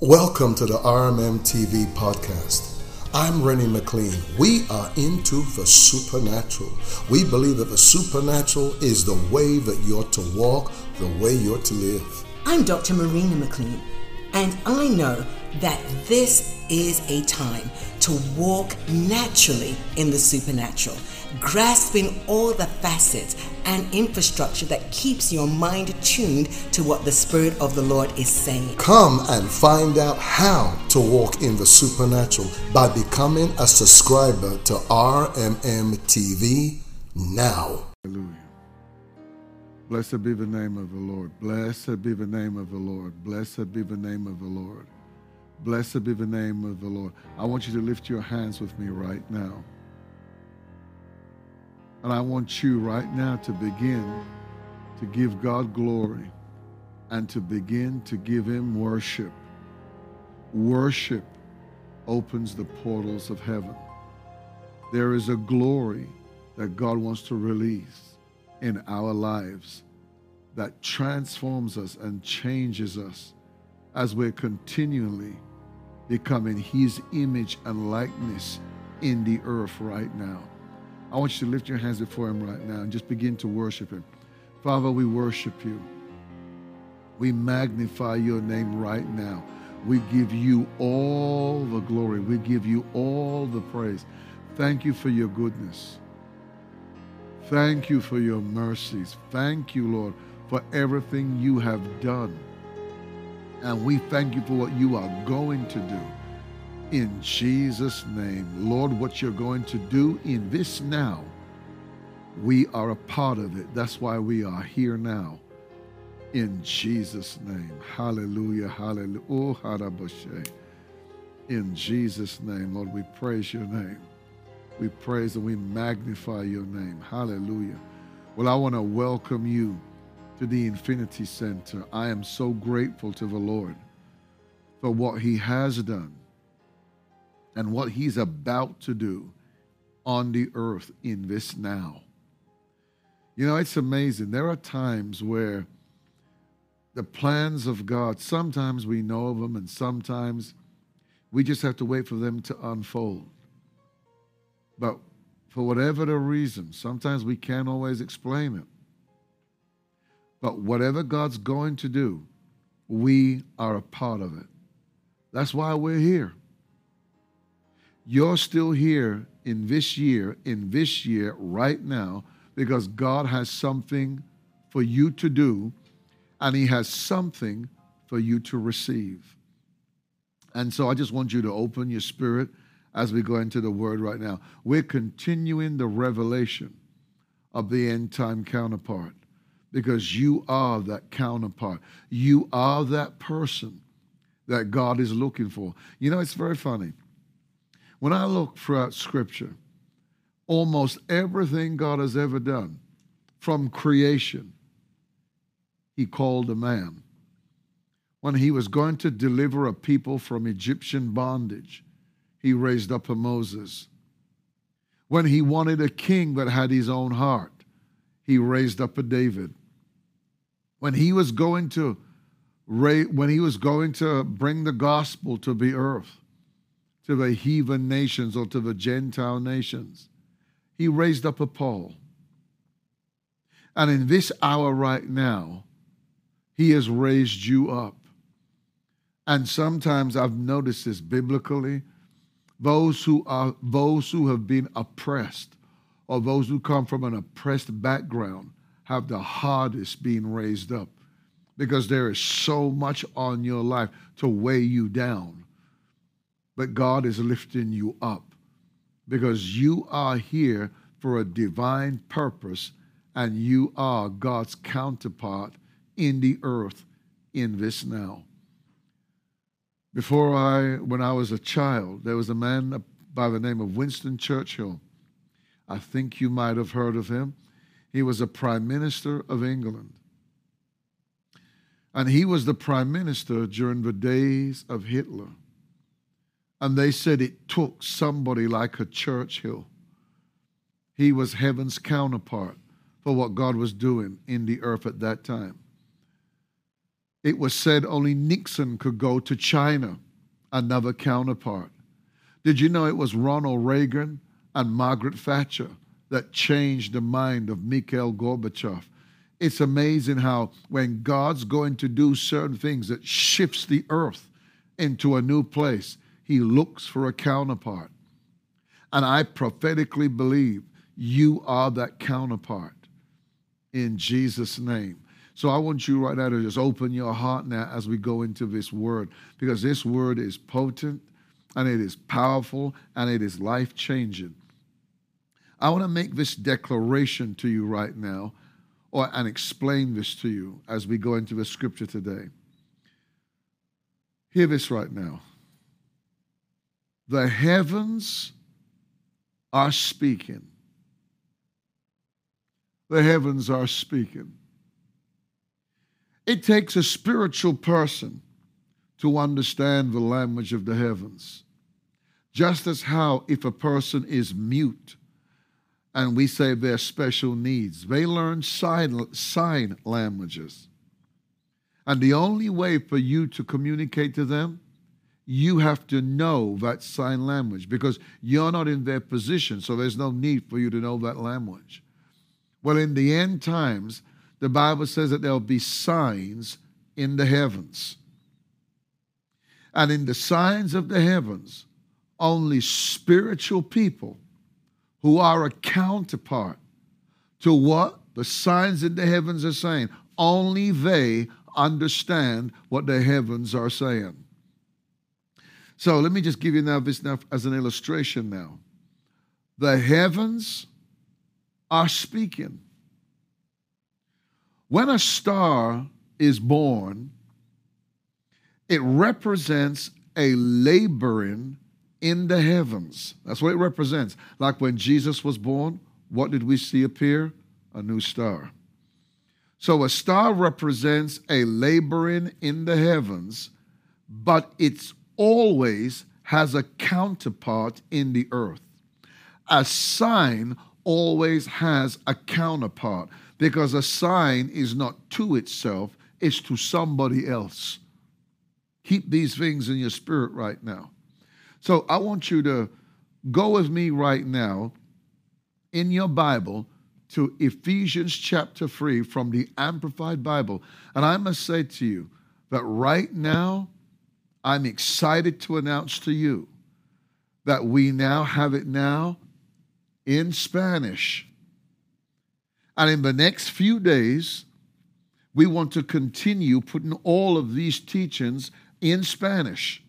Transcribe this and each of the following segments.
Welcome to the RMM TV podcast. I'm Renny McLean. We are into the supernatural. We believe that the supernatural is the way that you're to walk, the way you're to live. I'm Dr. Marina McLean, and I know that this is a time to walk naturally in the supernatural, grasping all the facets and infrastructure that keeps your mind tuned to what the Spirit of the Lord is saying. Come and find out how to walk in the supernatural by becoming a subscriber to RMM TV now. Hallelujah. Blessed be the name of the Lord. Blessed be the name of the Lord. Blessed be the name of the Lord. Blessed be the name of the Lord. I want you to lift your hands with me right now. And I want you right now to begin to give God glory and to begin to give Him worship. Worship opens the portals of heaven. There is a glory that God wants to release in our lives that transforms us and changes us as we're continually becoming His image and likeness in the earth right now. I want you to lift your hands before Him right now and just begin to worship Him. Father, we worship you. We magnify your name right now. We give you all the glory. We give you all the praise. Thank you for your goodness. Thank you for your mercies. Thank you, Lord, for everything you have done. And we thank you for what you are going to do. In Jesus' name, Lord, what you're going to do in this now, we are a part of it. That's why we are here now. In Jesus' name. Hallelujah. Hallelujah. Oh. In Jesus' name, Lord, we praise your name. We praise and we magnify your name. Hallelujah. Well, I want to welcome you to the Infinity Center. I am so grateful to the Lord for what He has done and what He's about to do on the earth in this now. You know, it's amazing. There are times where the plans of God, sometimes we know of them, and sometimes we just have to wait for them to unfold. But for whatever the reason, sometimes we can't always explain it. But whatever God's going to do, we are a part of it. That's why we're here. You're still here in this year, in this year, right now, because God has something for you to do and He has something for you to receive. And so I just want you to open your spirit as we go into the word right now. We're continuing the revelation of the end time counterpart because you are that counterpart. You are that person that God is looking for. You know, it's very funny. When I look throughout Scripture, almost everything God has ever done from creation, He called a man. When He was going to deliver a people from Egyptian bondage, He raised up a Moses. When He wanted a king that had His own heart, He raised up a David when he was going to when he was going to bring the gospel to the earth, to the heathen nations or to the Gentile nations, he raised up a Paul. And in this hour right now, he has raised you up. And sometimes I've noticed this biblically, those who are those who have been oppressed or those who come from an oppressed background have the hardest being raised up because there is so much on your life to weigh you down. But God is lifting you up because you are here for a divine purpose and you are God's counterpart in the earth in this now. Before I, when I was a child, there was a man by the name of Winston Churchill. I think you might have heard of him. He was a prime minister of England. And he was the prime minister during the days of Hitler. And they said it took somebody like a Churchill. He was heaven's counterpart for what God was doing in the earth at that time. It was said only Nixon could go to China, another counterpart. Did you know it was Ronald Reagan and Margaret Thatcher that changed the mind of Mikhail Gorbachev? It's amazing how when God's going to do certain things that shifts the earth into a new place, he looks for a counterpart. And I prophetically believe you are that counterpart in Jesus' name. So I want you right now to just open your heart now as we go into this word because this word is potent and it is powerful and it is life changing. I want to make this declaration to you right now or and explain this to you as we go into the scripture today. Hear this right now. The heavens are speaking. The heavens are speaking. It takes a spiritual person to understand the language of the heavens. Just as how if a person is mute and we say they're special needs, they learn sign, sign languages. And the only way for you to communicate to them, you have to know that sign language because you're not in their position, so there's no need for you to know that language. Well, in the end times, the Bible says that there'll be signs in the heavens. And in the signs of the heavens, only spiritual people who are a counterpart to what the signs in the heavens are saying, only they understand what the heavens are saying. So let me just give you now this now as an illustration now. The heavens are speaking. When a star is born, it represents a laboring in the heavens. That's what it represents. Like when Jesus was born, what did we see appear? A new star. So a star represents a laboring in the heavens, but it's always has a counterpart in the earth. A sign always has a counterpart because a sign is not to itself, it's to somebody else. Keep these things in your spirit right now. So I want you to go with me right now in your Bible to Ephesians chapter 3 from the Amplified Bible. And I must say to you that right now, I'm excited to announce to you that we now have it now in Spanish. And in the next few days, we want to continue putting all of these teachings in Spanish.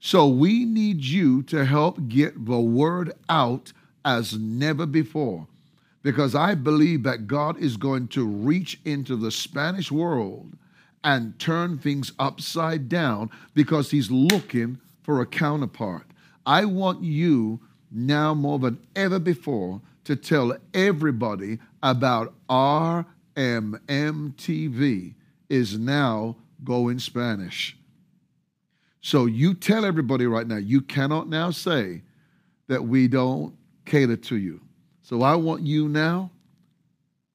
So we need you to help get the word out as never before because I believe that God is going to reach into the Spanish world and turn things upside down because He's looking for a counterpart. I want you now more than ever before to tell everybody about RMMTV is now going Spanish. So you tell everybody right now, you cannot now say that we don't cater to you. So I want you now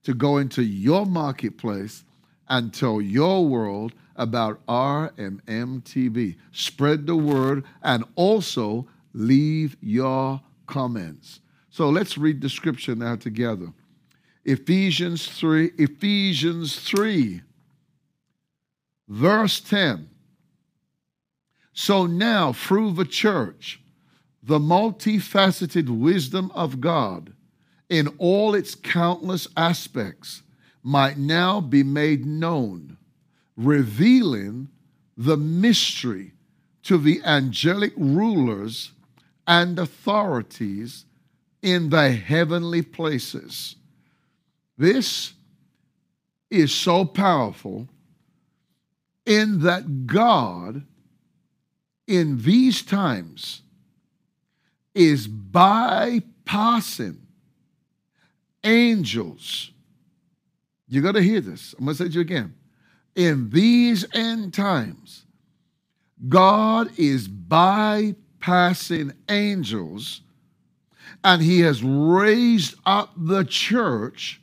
to go into your marketplace and tell your world about RMMTV. Spread the word and also leave your comments. So let's read the scripture now together. Ephesians 3, Ephesians 3, verse 10. So now, through the church, the multifaceted wisdom of God in all its countless aspects might now be made known, revealing the mystery to the angelic rulers and authorities in the heavenly places. This is so powerful in that God in these times is bypassing angels. You got to hear this. I'm going to say it to you again. In these end times, God is bypassing angels and he has raised up the church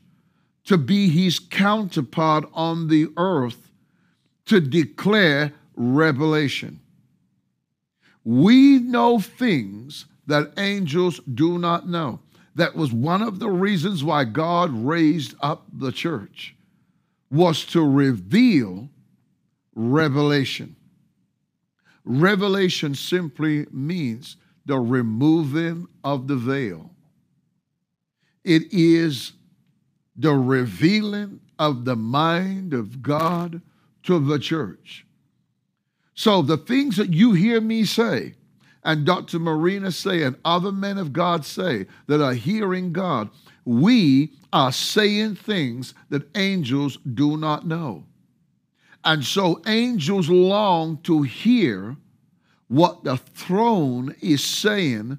to be his counterpart on the earth to declare revelation. We know things that angels do not know. That was one of the reasons why God raised up the church was to reveal revelation. Revelation simply means the removing of the veil. It is the revealing of the mind of God to the church. So the things that you hear me say, and Dr. Marina say, and other men of God say that are hearing God, we are saying things that angels do not know. And so angels long to hear what the throne is saying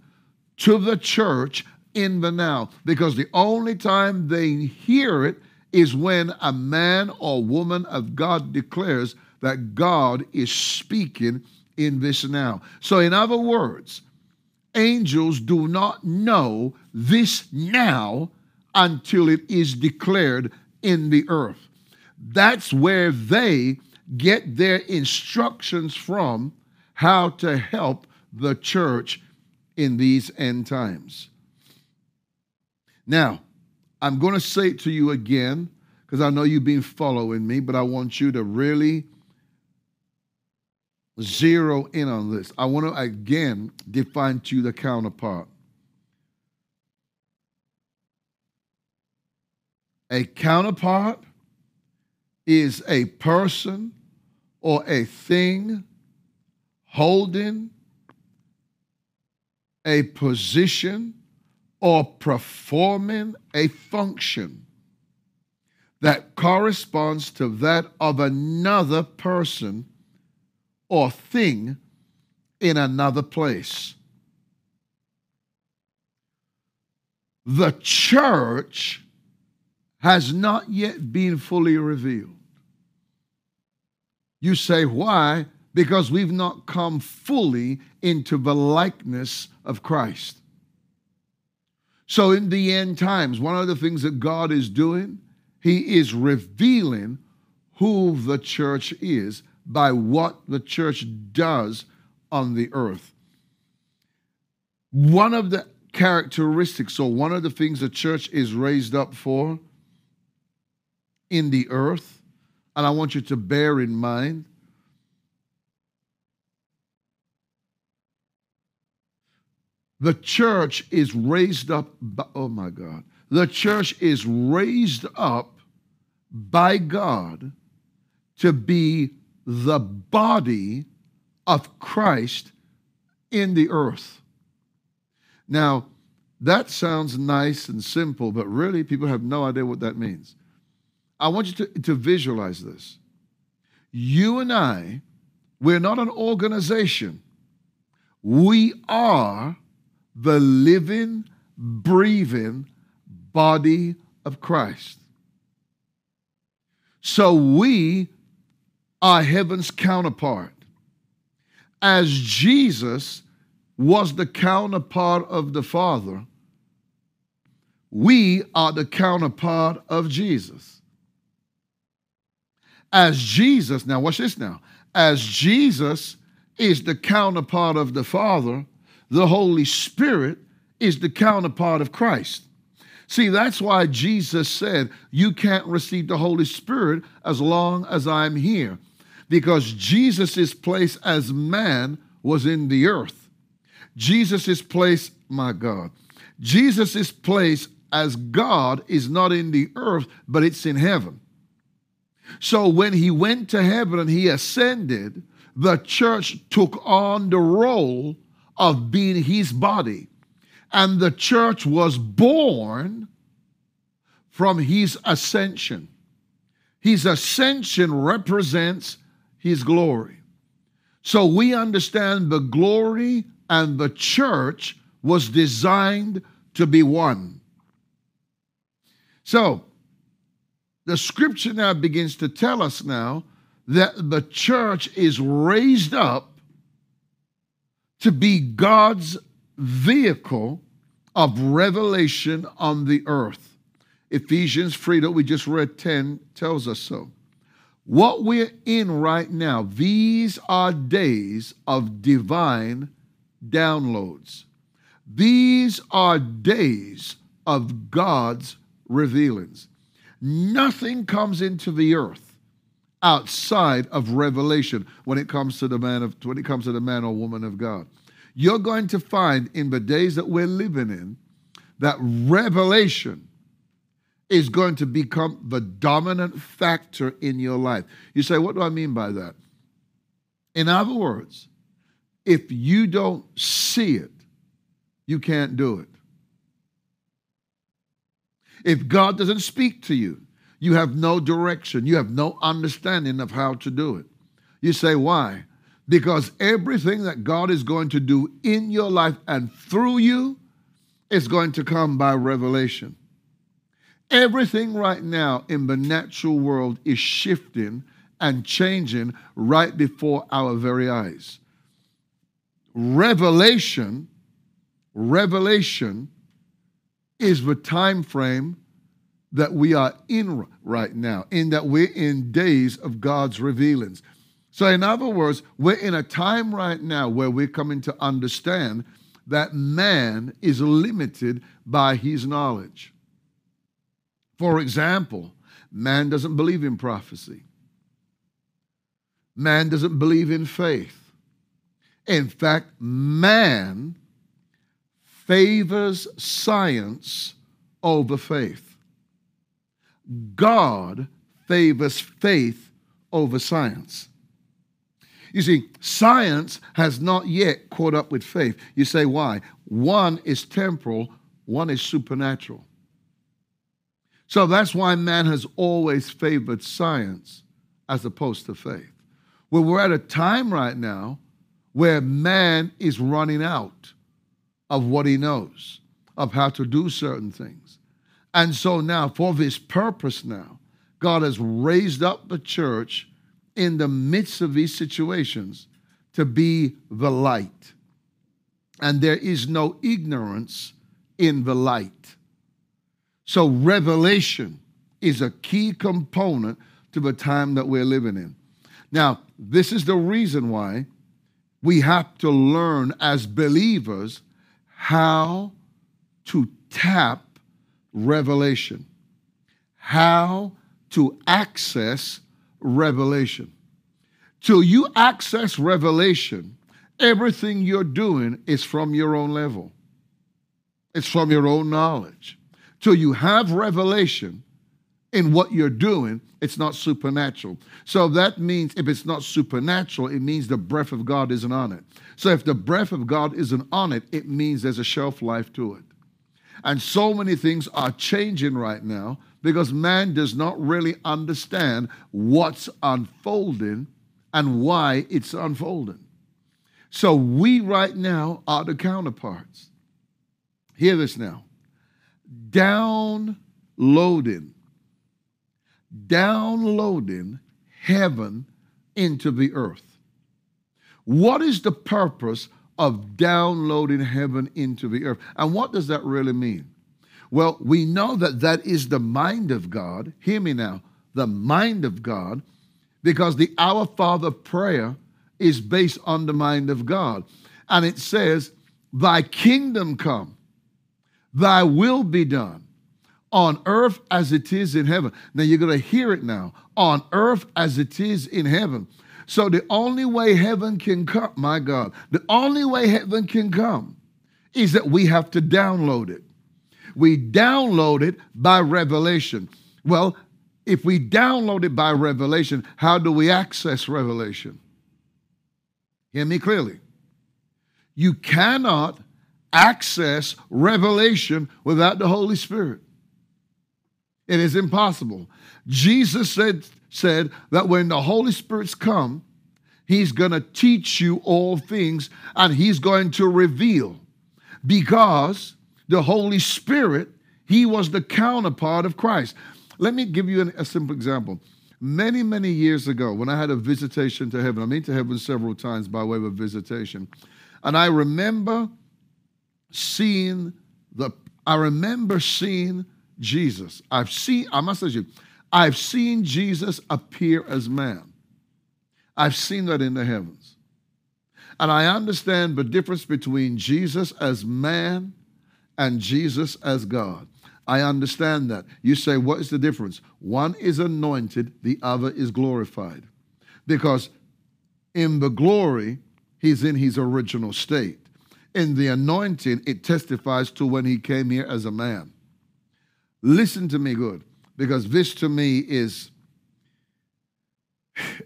to the church in the now. Because the only time they hear it is when a man or woman of God declares that God is speaking in this now. So, in other words, angels do not know this now until it is declared in the earth. That's where they get their instructions from how to help the church in these end times. Now, I'm going to say it to you again because I know you've been following me, but I want you to really zero in on this. I want to again define to the counterpart. A counterpart is a person or a thing holding a position or performing a function that corresponds to that of another person or thing in another place. The church has not yet been fully revealed. You say, why? Because we've not come fully into the likeness of Christ. So, in the end times, one of the things that God is doing, He is revealing who the church is by what the church does on the earth. One of the characteristics, or one of the things the church is raised up for in the earth, and I want you to bear in mind The church is raised up, by, oh my God. The church is raised up by God to be the body of Christ in the earth. Now, that sounds nice and simple, but really people have no idea what that means. I want you to, to visualize this. You and I, we're not an organization. We are the living, breathing body of Christ. So we are heaven's counterpart. As Jesus was the counterpart of the Father, we are the counterpart of Jesus. As Jesus, now watch this now, as Jesus is the counterpart of the Father, the Holy Spirit is the counterpart of Christ. See, that's why Jesus said, You can't receive the Holy Spirit as long as I'm here, because Jesus' place as man was in the earth. Jesus' place, my God, Jesus' place as God is not in the earth, but it's in heaven. So when he went to heaven and he ascended, the church took on the role of being his body. And the church was born from his ascension. His ascension represents his glory. So we understand the glory and the church was designed to be one. So the scripture now begins to tell us now that the church is raised up to be God's vehicle of revelation on the earth. Ephesians 3 that we just read 10 tells us so. What we're in right now, these are days of divine downloads. These are days of God's revealings. Nothing comes into the earth outside of revelation when it comes to the man of when it comes to the man or woman of God. You're going to find in the days that we're living in that revelation is going to become the dominant factor in your life. You say, what do I mean by that? In other words, if you don't see it, you can't do it. If God doesn't speak to you, you have no direction, you have no understanding of how to do it. You say, why? Because everything that God is going to do in your life and through you is going to come by revelation. Everything right now in the natural world is shifting and changing right before our very eyes. Revelation, revelation is the time frame that we are in right now, in that we're in days of God's revealings. So, in other words, we're in a time right now where we're coming to understand that man is limited by his knowledge. For example, man doesn't believe in prophecy, man doesn't believe in faith. In fact, man favors science over faith. God favors faith over science. You see, science has not yet caught up with faith. You say, why? One is temporal, one is supernatural. So that's why man has always favored science as opposed to faith. Well, we're at a time right now where man is running out of what he knows, of how to do certain things. And so now, for this purpose now, God has raised up the church in the midst of these situations to be the light. And there is no ignorance in the light. So, revelation is a key component to the time that we're living in. Now, this is the reason why we have to learn as believers how to tap revelation, how to access revelation. Till you access revelation, everything you're doing is from your own level, it's from your own knowledge. Till you have revelation in what you're doing, it's not supernatural. So that means if it's not supernatural, it means the breath of God isn't on it. So if the breath of God isn't on it, it means there's a shelf life to it. And so many things are changing right now because man does not really understand what's unfolding and why it's unfolding. So we right now are the counterparts. Hear this now. Downloading, downloading heaven into the earth. What is the purpose of downloading heaven into the earth? And what does that really mean? Well, we know that that is the mind of God. Hear me now. The mind of God, because the Our Father prayer is based on the mind of God. And it says, Thy kingdom come, thy will be done on earth as it is in heaven. Now you're going to hear it now on earth as it is in heaven. So the only way heaven can come, my God, the only way heaven can come is that we have to download it. We download it by revelation. Well, if we download it by revelation, how do we access revelation? Hear me clearly. You cannot access revelation without the Holy Spirit. It is impossible. Jesus said, said that when the Holy Spirit's come, He's going to teach you all things and He's going to reveal because the Holy Spirit, he was the counterpart of Christ. Let me give you an, a simple example. Many, many years ago, when I had a visitation to heaven, I've been to heaven several times by way of a visitation, and I remember seeing the, I remember seeing Jesus. I've seen, I must say you, I've seen Jesus appear as man. I've seen that in the heavens. And I understand the difference between Jesus as man and Jesus as God. I understand that. You say, what is the difference? One is anointed, the other is glorified. Because in the glory, he's in his original state. In the anointing, it testifies to when he came here as a man. Listen to me good, because this to me is,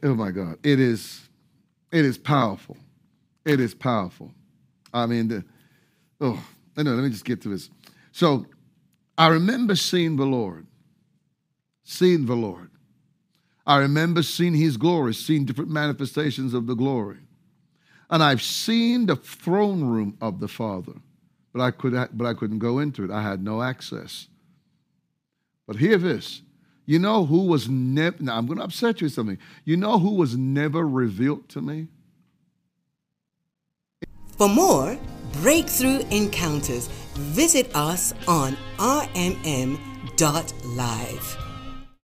oh my God, it is, it is powerful. It is powerful. I mean, the, oh, no, let me just get to this. So I remember seeing the Lord, seeing the Lord. I remember seeing his glory, seeing different manifestations of the glory. And I've seen the throne room of the Father, but I, could, but I couldn't go into it. I had no access. But hear this. You know who was never, now I'm going to upset you with something. You know who was never revealed to me? For more breakthrough encounters, visit us on rmm.live.